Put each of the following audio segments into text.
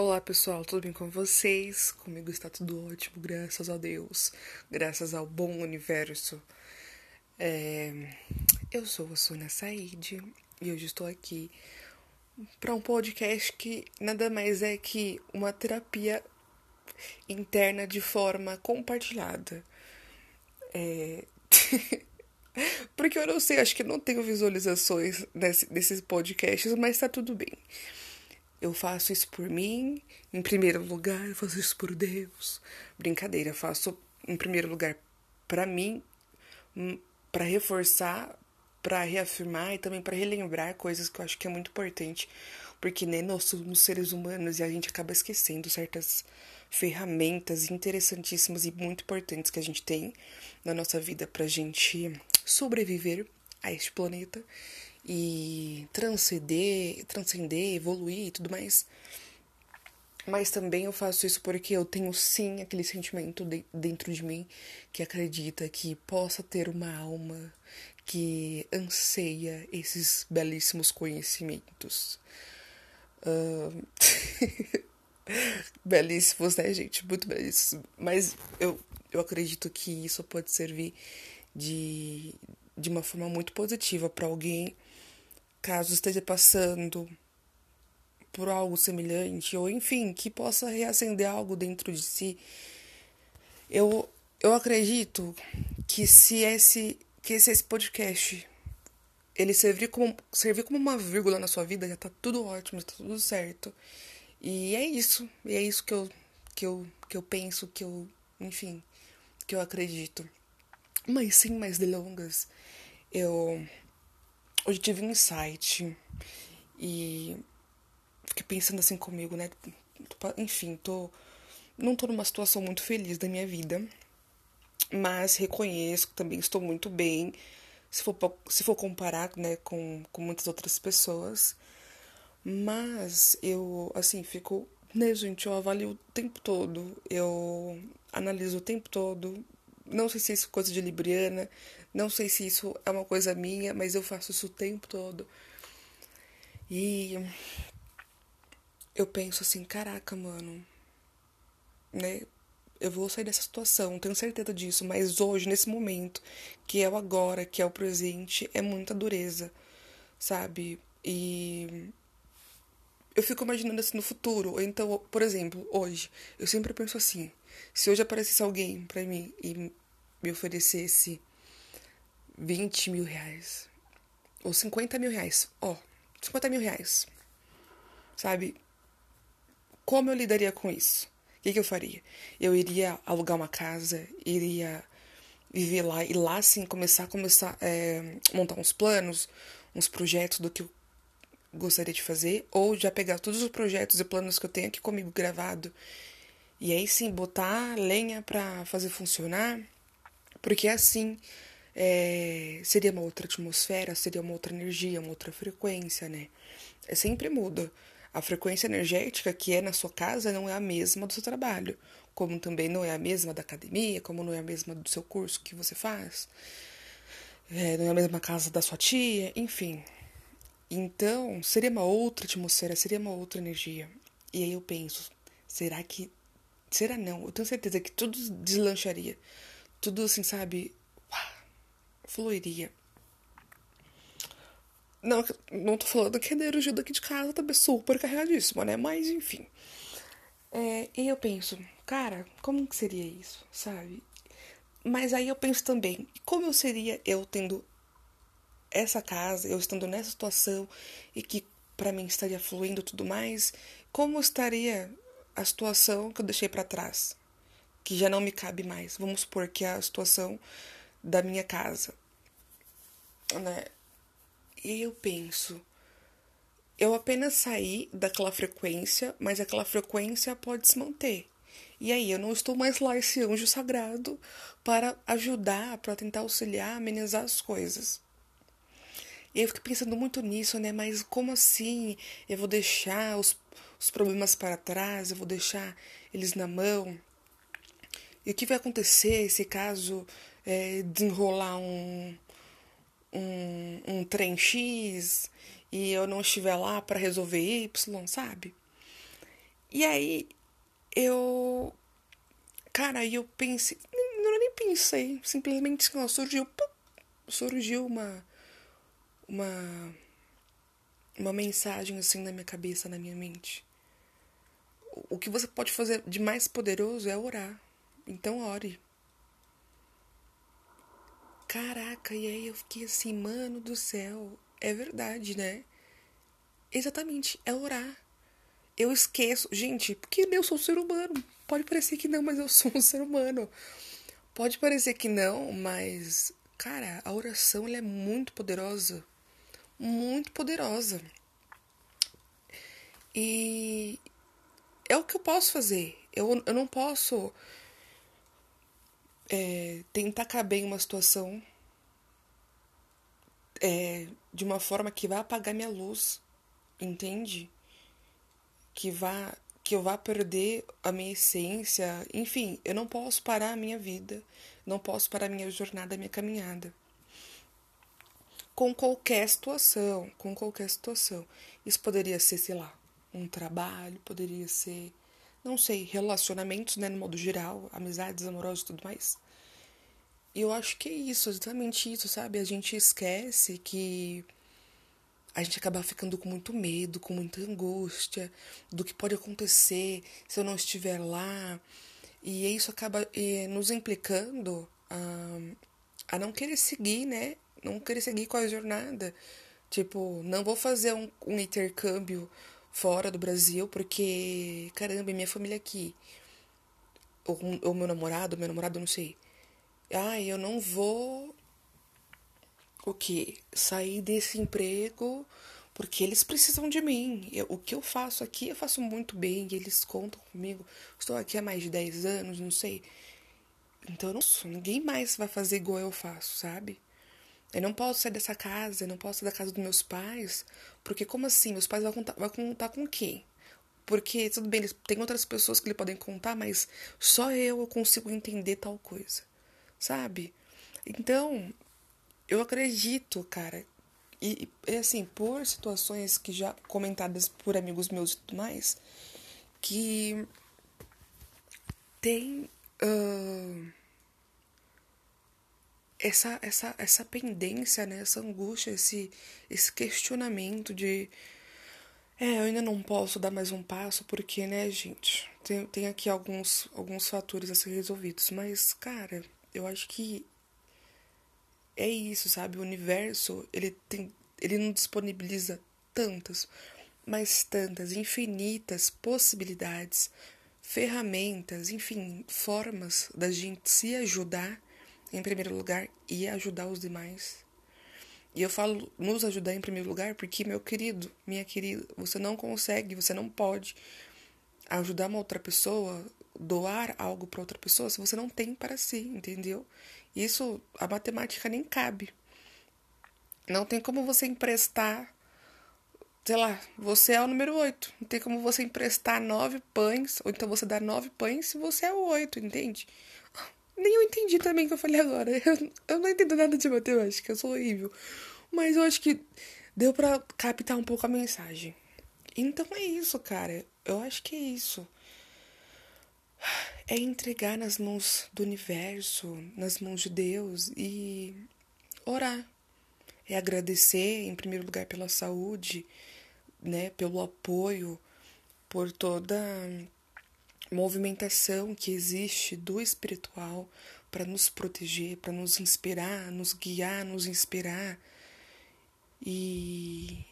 Olá pessoal, tudo bem com vocês? Comigo está tudo ótimo, graças a Deus, graças ao bom universo. É... Eu sou a Sônia Said e hoje estou aqui para um podcast que nada mais é que uma terapia interna de forma compartilhada. É... Porque eu não sei, acho que não tenho visualizações nesses podcasts, mas está tudo bem. Eu faço isso por mim, em primeiro lugar, eu faço isso por Deus. Brincadeira, eu faço em primeiro lugar para mim, hum, para reforçar, para reafirmar e também para relembrar coisas que eu acho que é muito importante, porque né, nós somos seres humanos e a gente acaba esquecendo certas ferramentas interessantíssimas e muito importantes que a gente tem na nossa vida pra gente sobreviver a este planeta e transcender, transcender, evoluir e tudo mais. Mas também eu faço isso porque eu tenho sim aquele sentimento de, dentro de mim que acredita que possa ter uma alma que anseia esses belíssimos conhecimentos. Belíssimos, né, gente? Muito belíssimos. Mas eu, eu acredito que isso pode servir de, de uma forma muito positiva para alguém caso esteja passando por algo semelhante, ou enfim, que possa reacender algo dentro de si. Eu, eu acredito que se esse, que esse, esse podcast ele servir como, servir como uma vírgula na sua vida, já tá tudo ótimo, tá tudo certo. E é isso, e é isso que eu, que eu, que eu penso, que eu, enfim, que eu acredito. Mas sem mais delongas, eu Hoje tive um insight e fiquei pensando assim comigo, né? Enfim, tô não tô numa situação muito feliz da minha vida, mas reconheço que também estou muito bem, se for, se for comparar, né, com, com muitas outras pessoas. Mas eu, assim, fico, né, gente, eu avalio o tempo todo, eu analiso o tempo todo, não sei se isso é coisa de Libriana, não sei se isso é uma coisa minha, mas eu faço isso o tempo todo. E eu penso assim, caraca, mano, né? Eu vou sair dessa situação, tenho certeza disso, mas hoje, nesse momento, que é o agora, que é o presente, é muita dureza, sabe? E eu fico imaginando assim no futuro. Então, por exemplo, hoje, eu sempre penso assim: se hoje aparecesse alguém para mim e me oferecesse 20 mil reais, ou 50 mil reais, ó, oh, 50 mil reais, sabe? Como eu lidaria com isso? O que, que eu faria? Eu iria alugar uma casa, iria viver lá e lá sim começar começar é, montar uns planos, uns projetos do que eu gostaria de fazer, ou já pegar todos os projetos e planos que eu tenho aqui comigo gravado e aí sim botar lenha para fazer funcionar, porque assim é, seria uma outra atmosfera, seria uma outra energia, uma outra frequência, né? É sempre muda. A frequência energética que é na sua casa não é a mesma do seu trabalho, como também não é a mesma da academia, como não é a mesma do seu curso que você faz, é, não é a mesma casa da sua tia, enfim. Então, seria uma outra atmosfera, seria uma outra energia. E aí eu penso, será que. Será não? Eu tenho certeza que tudo deslancharia. Tudo assim, sabe? fluiria. Não, não tô falando que a energia daqui de casa tá super carregadíssima, né? Mas, enfim. É, e eu penso, cara, como que seria isso, sabe? Mas aí eu penso também, como eu seria eu tendo essa casa, eu estando nessa situação e que para mim estaria fluindo tudo mais, como estaria a situação que eu deixei para trás, que já não me cabe mais. Vamos supor que é a situação da minha casa, né? E eu penso, eu apenas saí daquela frequência, mas aquela frequência pode se manter. E aí eu não estou mais lá esse anjo sagrado para ajudar, para tentar auxiliar, amenizar as coisas. E eu fico pensando muito nisso, né? Mas como assim? Eu vou deixar os, os problemas para trás, eu vou deixar eles na mão. E o que vai acontecer se caso é, desenrolar um, um, um trem X e eu não estiver lá para resolver Y, sabe? E aí eu. Cara, eu pensei. Não, nem pensei. Simplesmente assim, surgiu. Surgiu uma. Uma. Uma mensagem assim na minha cabeça, na minha mente. O que você pode fazer de mais poderoso é orar. Então ore. Caraca, e aí eu fiquei assim, mano do céu, é verdade, né? Exatamente, é orar. Eu esqueço, gente, porque eu sou um ser humano. Pode parecer que não, mas eu sou um ser humano. Pode parecer que não, mas cara, a oração ela é muito poderosa. Muito poderosa. E é o que eu posso fazer. Eu, eu não posso é, tentar caber em uma situação é, de uma forma que vá apagar minha luz, entende? Que vá que eu vá perder a minha essência, enfim, eu não posso parar a minha vida, não posso parar a minha jornada, a minha caminhada. Com qualquer situação, com qualquer situação. Isso poderia ser, sei lá, um trabalho, poderia ser não sei, relacionamentos, né, no modo geral, amizades amorosas e tudo mais. E eu acho que é isso, exatamente isso, sabe? A gente esquece que a gente acaba ficando com muito medo, com muita angústia do que pode acontecer se eu não estiver lá. E isso acaba nos implicando a, a não querer seguir, né? Não querer seguir com a jornada. Tipo, não vou fazer um, um intercâmbio fora do Brasil, porque, caramba, minha família aqui. Ou, ou meu namorado, meu namorado, não sei. Ai, eu não vou. O que? Sair desse emprego porque eles precisam de mim. Eu, o que eu faço aqui, eu faço muito bem, eles contam comigo. Estou aqui há mais de 10 anos, não sei. Então não ninguém mais vai fazer igual eu faço, sabe? Eu não posso sair dessa casa, eu não posso sair da casa dos meus pais, porque como assim? Meus pais vão contar, vão contar com quem? Porque, tudo bem, tem outras pessoas que lhe podem contar, mas só eu consigo entender tal coisa, sabe? Então, eu acredito, cara, e, e assim, por situações que já comentadas por amigos meus e tudo mais, que tem. Uh, essa, essa, essa pendência, né? essa angústia, esse, esse questionamento de é, eu ainda não posso dar mais um passo porque, né, gente, tem, tem aqui alguns, alguns fatores a ser resolvidos, mas, cara, eu acho que é isso, sabe? O universo, ele tem, ele não disponibiliza tantas, mas tantas, infinitas possibilidades, ferramentas, enfim, formas da gente se ajudar em primeiro lugar e ajudar os demais. E eu falo nos ajudar em primeiro lugar porque, meu querido, minha querida, você não consegue, você não pode ajudar uma outra pessoa, doar algo para outra pessoa se você não tem para si, entendeu? Isso a matemática nem cabe. Não tem como você emprestar, sei lá, você é o número 8. Não tem como você emprestar nove pães, ou então você dar nove pães se você é o 8, entende? Nem eu entendi também o que eu falei agora. Eu, eu não entendo nada de matemática, eu sou horrível. Mas eu acho que deu para captar um pouco a mensagem. Então é isso, cara. Eu acho que é isso. É entregar nas mãos do universo, nas mãos de Deus e orar. É agradecer, em primeiro lugar, pela saúde, né, pelo apoio, por toda movimentação que existe do espiritual para nos proteger, para nos inspirar, nos guiar, nos inspirar e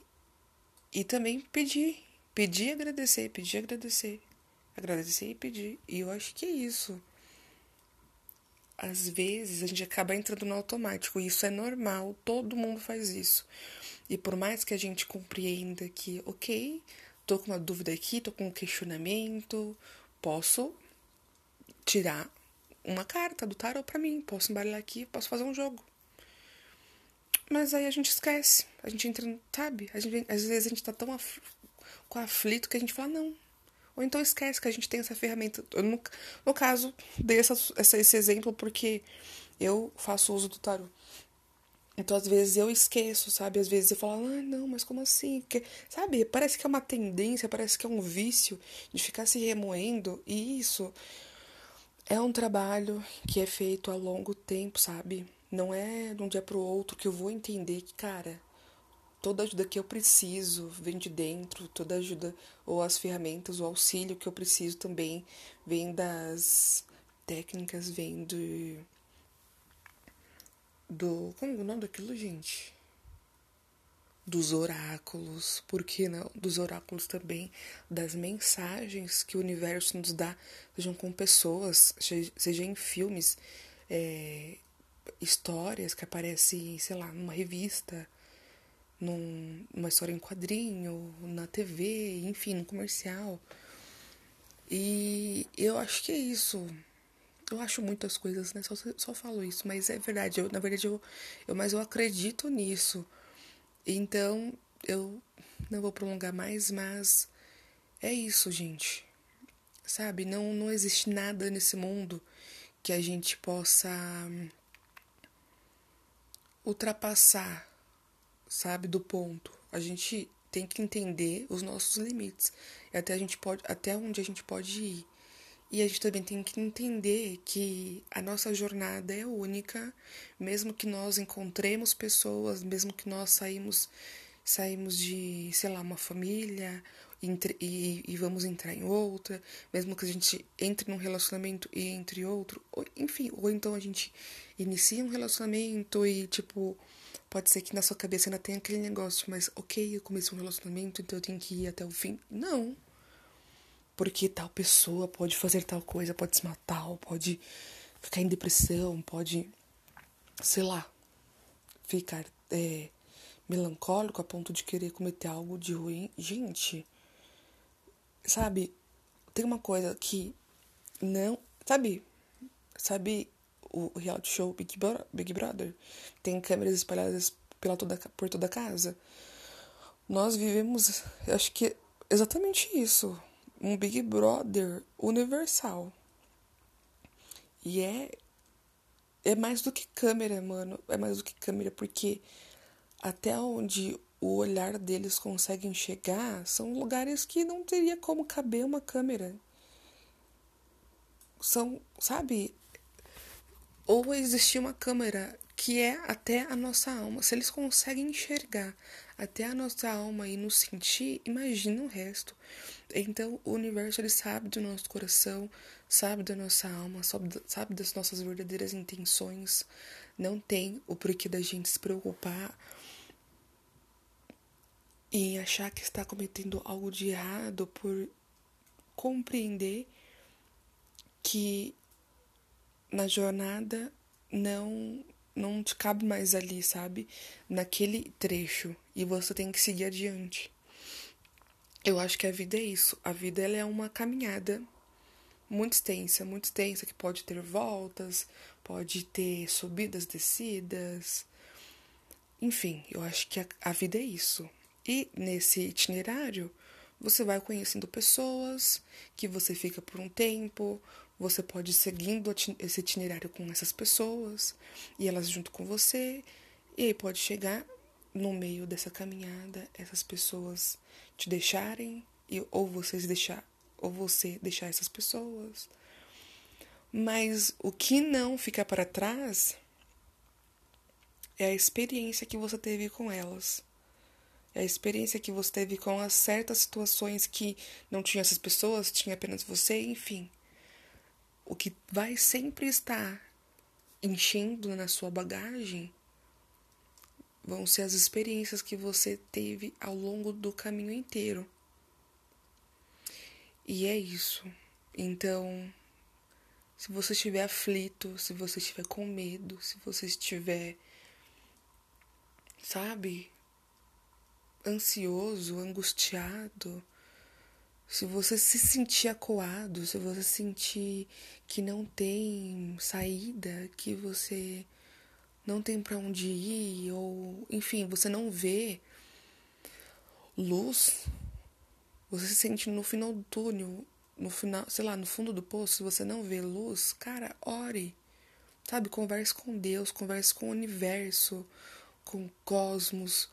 e também pedir, pedir agradecer, pedir agradecer, agradecer e pedir. E eu acho que é isso. Às vezes a gente acaba entrando no automático, e isso é normal, todo mundo faz isso. E por mais que a gente compreenda que, ok, tô com uma dúvida aqui, tô com um questionamento, posso tirar uma carta do tarot para mim, posso embaralhar aqui, posso fazer um jogo. Mas aí a gente esquece, a gente entra, sabe? Gente, às vezes a gente tá tão af... com aflito que a gente fala não. Ou então esquece que a gente tem essa ferramenta. Eu, no, no caso, dei essa, essa, esse exemplo porque eu faço uso do tarot. Então, às vezes eu esqueço, sabe? Às vezes eu falo, ah, não, mas como assim? Sabe? Parece que é uma tendência, parece que é um vício de ficar se remoendo. E isso é um trabalho que é feito a longo tempo, sabe? Não é de um dia pro outro que eu vou entender que, cara, toda ajuda que eu preciso vem de dentro, toda ajuda, ou as ferramentas, o auxílio que eu preciso também vem das técnicas, vem do do. Como é o nome daquilo, gente? Dos oráculos, por que não? Dos oráculos também, das mensagens que o universo nos dá, sejam com pessoas, seja em filmes, é, histórias que aparecem, sei lá, numa revista, num, numa história em quadrinho, na TV, enfim, no comercial. E eu acho que é isso. Eu acho muitas coisas, né? Só, só falo isso, mas é verdade. Eu, na verdade, eu, eu, mas eu acredito nisso. Então, eu não vou prolongar mais, mas é isso, gente. Sabe? Não, não existe nada nesse mundo que a gente possa ultrapassar, sabe, do ponto. A gente tem que entender os nossos limites. E até a gente pode, até onde a gente pode ir. E a gente também tem que entender que a nossa jornada é única, mesmo que nós encontremos pessoas, mesmo que nós saímos, saímos de, sei lá, uma família entre, e, e vamos entrar em outra, mesmo que a gente entre num relacionamento e entre outro, ou, enfim, ou então a gente inicia um relacionamento e, tipo, pode ser que na sua cabeça ainda tenha aquele negócio, mas ok, eu comecei um relacionamento, então eu tenho que ir até o fim. Não porque tal pessoa pode fazer tal coisa, pode se matar, ou pode ficar em depressão, pode, sei lá, ficar é, melancólico a ponto de querer cometer algo de ruim. Gente, sabe, tem uma coisa que não. Sabe, sabe o reality show Big, Bro Big Brother? Tem câmeras espalhadas pela toda, por toda a casa. Nós vivemos, acho que exatamente isso um Big Brother universal. E é é mais do que câmera, mano. É mais do que câmera, porque até onde o olhar deles consegue chegar são lugares que não teria como caber uma câmera. São, sabe? Ou existir uma câmera que é até a nossa alma. Se eles conseguem enxergar até a nossa alma e nos sentir, imagina o resto. Então, o universo ele sabe do nosso coração, sabe da nossa alma, sabe das nossas verdadeiras intenções. Não tem o porquê da gente se preocupar em achar que está cometendo algo de errado por compreender que na jornada não não te cabe mais ali, sabe? Naquele trecho e você tem que seguir adiante. Eu acho que a vida é isso. A vida ela é uma caminhada muito extensa, muito extensa que pode ter voltas, pode ter subidas, descidas. Enfim, eu acho que a, a vida é isso. E nesse itinerário, você vai conhecendo pessoas que você fica por um tempo, você pode ir seguindo esse itinerário com essas pessoas e elas junto com você, e aí pode chegar no meio dessa caminhada essas pessoas te deixarem e ou vocês deixar ou você deixar essas pessoas. Mas o que não fica para trás é a experiência que você teve com elas. É a experiência que você teve com as certas situações que não tinha essas pessoas, tinha apenas você, enfim o que vai sempre estar enchendo na sua bagagem vão ser as experiências que você teve ao longo do caminho inteiro. E é isso. Então, se você estiver aflito, se você estiver com medo, se você estiver, sabe, ansioso, angustiado, se você se sentir acuado, se você sentir que não tem saída, que você não tem para onde ir, ou enfim, você não vê luz, você se sente no final do túnel, no final, sei lá, no fundo do poço, se você não vê luz, cara, ore. Sabe, converse com Deus, converse com o universo, com o cosmos,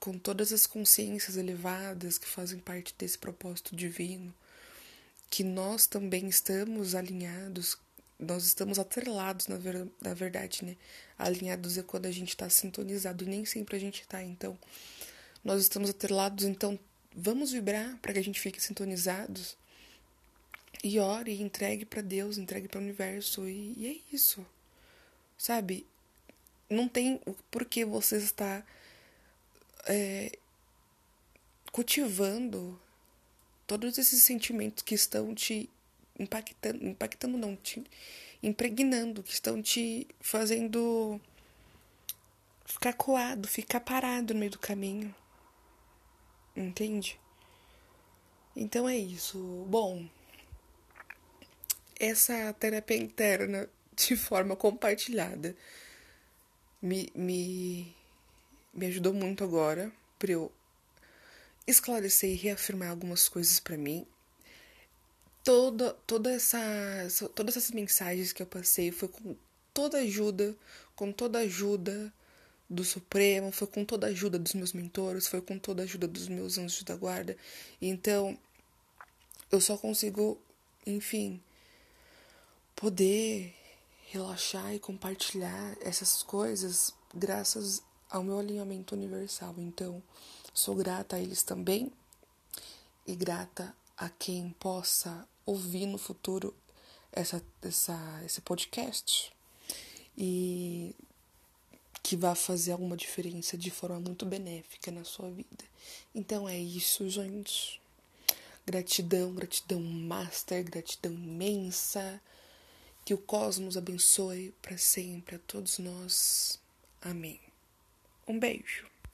com todas as consciências elevadas que fazem parte desse propósito divino, que nós também estamos alinhados, nós estamos atrelados, na, ver, na verdade, né? Alinhados é quando a gente está sintonizado e nem sempre a gente está. Então, nós estamos atrelados, então vamos vibrar para que a gente fique sintonizados e ore, e entregue para Deus, entregue para o universo e, e, é isso. Sabe? Não tem o porquê você está é, cultivando todos esses sentimentos que estão te impactando, impactando não, te impregnando, que estão te fazendo ficar coado, ficar parado no meio do caminho. Entende? Então é isso. Bom, essa terapia interna de forma compartilhada me, me, me ajudou muito agora para eu esclarecer e reafirmar algumas coisas para mim. Toda, toda essa, todas essas mensagens que eu passei foi com toda ajuda, com toda ajuda do Supremo, foi com toda a ajuda dos meus mentores, foi com toda a ajuda dos meus anjos da guarda. Então, eu só consigo, enfim, poder relaxar e compartilhar essas coisas graças ao meu alinhamento universal. Então, sou grata a eles também e grata a quem possa ouvir no futuro essa, essa, esse podcast. E que vá fazer alguma diferença de forma muito benéfica na sua vida. Então é isso, gente. Gratidão, gratidão master, gratidão imensa. Que o cosmos abençoe para sempre a todos nós. Amém. Um beijo.